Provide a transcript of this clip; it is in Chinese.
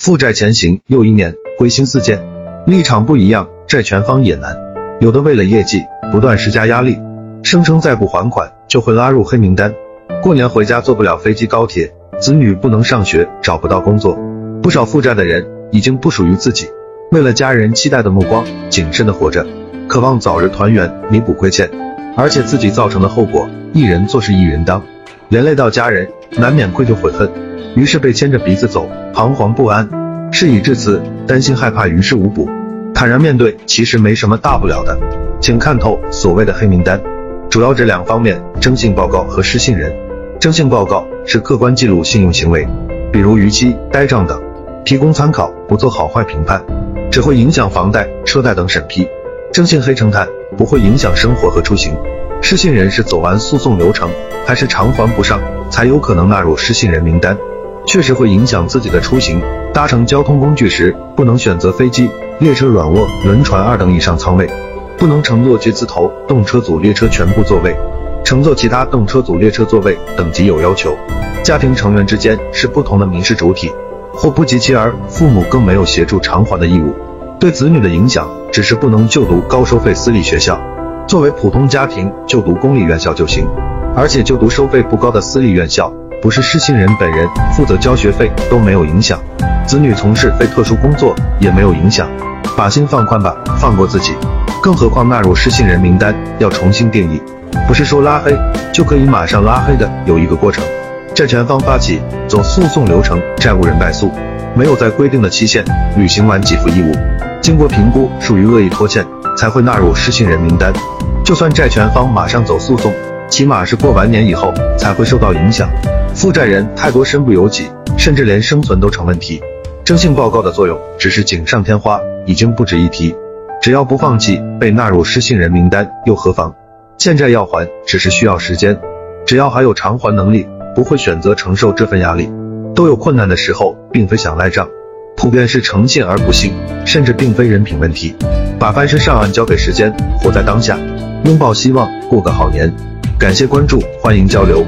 负债前行又一年，归心似箭，立场不一样，债权方也难。有的为了业绩不断施加压力，声称再不还款就会拉入黑名单。过年回家坐不了飞机高铁，子女不能上学，找不到工作。不少负债的人已经不属于自己，为了家人期待的目光，谨慎的活着，渴望早日团圆，弥补亏欠。而且自己造成的后果，一人做事一人当，连累到家人，难免愧疚悔恨，于是被牵着鼻子走，彷徨不安。事已至此，担心害怕于事无补，坦然面对，其实没什么大不了的。请看透所谓的黑名单，主要这两方面：征信报告和失信人。征信报告是客观记录信用行为，比如逾期、呆账等，提供参考，不做好坏评判，只会影响房贷、车贷等审批。征信黑成摊。不会影响生活和出行。失信人是走完诉讼流程还是偿还不上，才有可能纳入失信人名单。确实会影响自己的出行。搭乘交通工具时，不能选择飞机、列车软卧、轮船二等以上舱位，不能乘坐巨字头动车组列车全部座位，乘坐其他动车组列车座位等级有要求。家庭成员之间是不同的民事主体，或不及其儿，父母更没有协助偿还的义务。对子女的影响，只是不能就读高收费私立学校，作为普通家庭就读公立院校就行。而且就读收费不高的私立院校，不是失信人本人负责交学费都没有影响，子女从事非特殊工作也没有影响。把心放宽吧，放过自己。更何况纳入失信人名单要重新定义，不是说拉黑就可以马上拉黑的，有一个过程。债权方发起走诉讼流程，债务人败诉，没有在规定的期限履行完给付义务。经过评估属于恶意拖欠，才会纳入失信人名单。就算债权方马上走诉讼，起码是过完年以后才会受到影响。负债人太多，身不由己，甚至连生存都成问题。征信报告的作用只是锦上添花，已经不值一提。只要不放弃，被纳入失信人名单又何妨？欠债要还，只是需要时间。只要还有偿还能力，不会选择承受这份压力。都有困难的时候，并非想赖账。普遍是诚信而不信，甚至并非人品问题。把翻身上岸交给时间，活在当下，拥抱希望，过个好年。感谢关注，欢迎交流。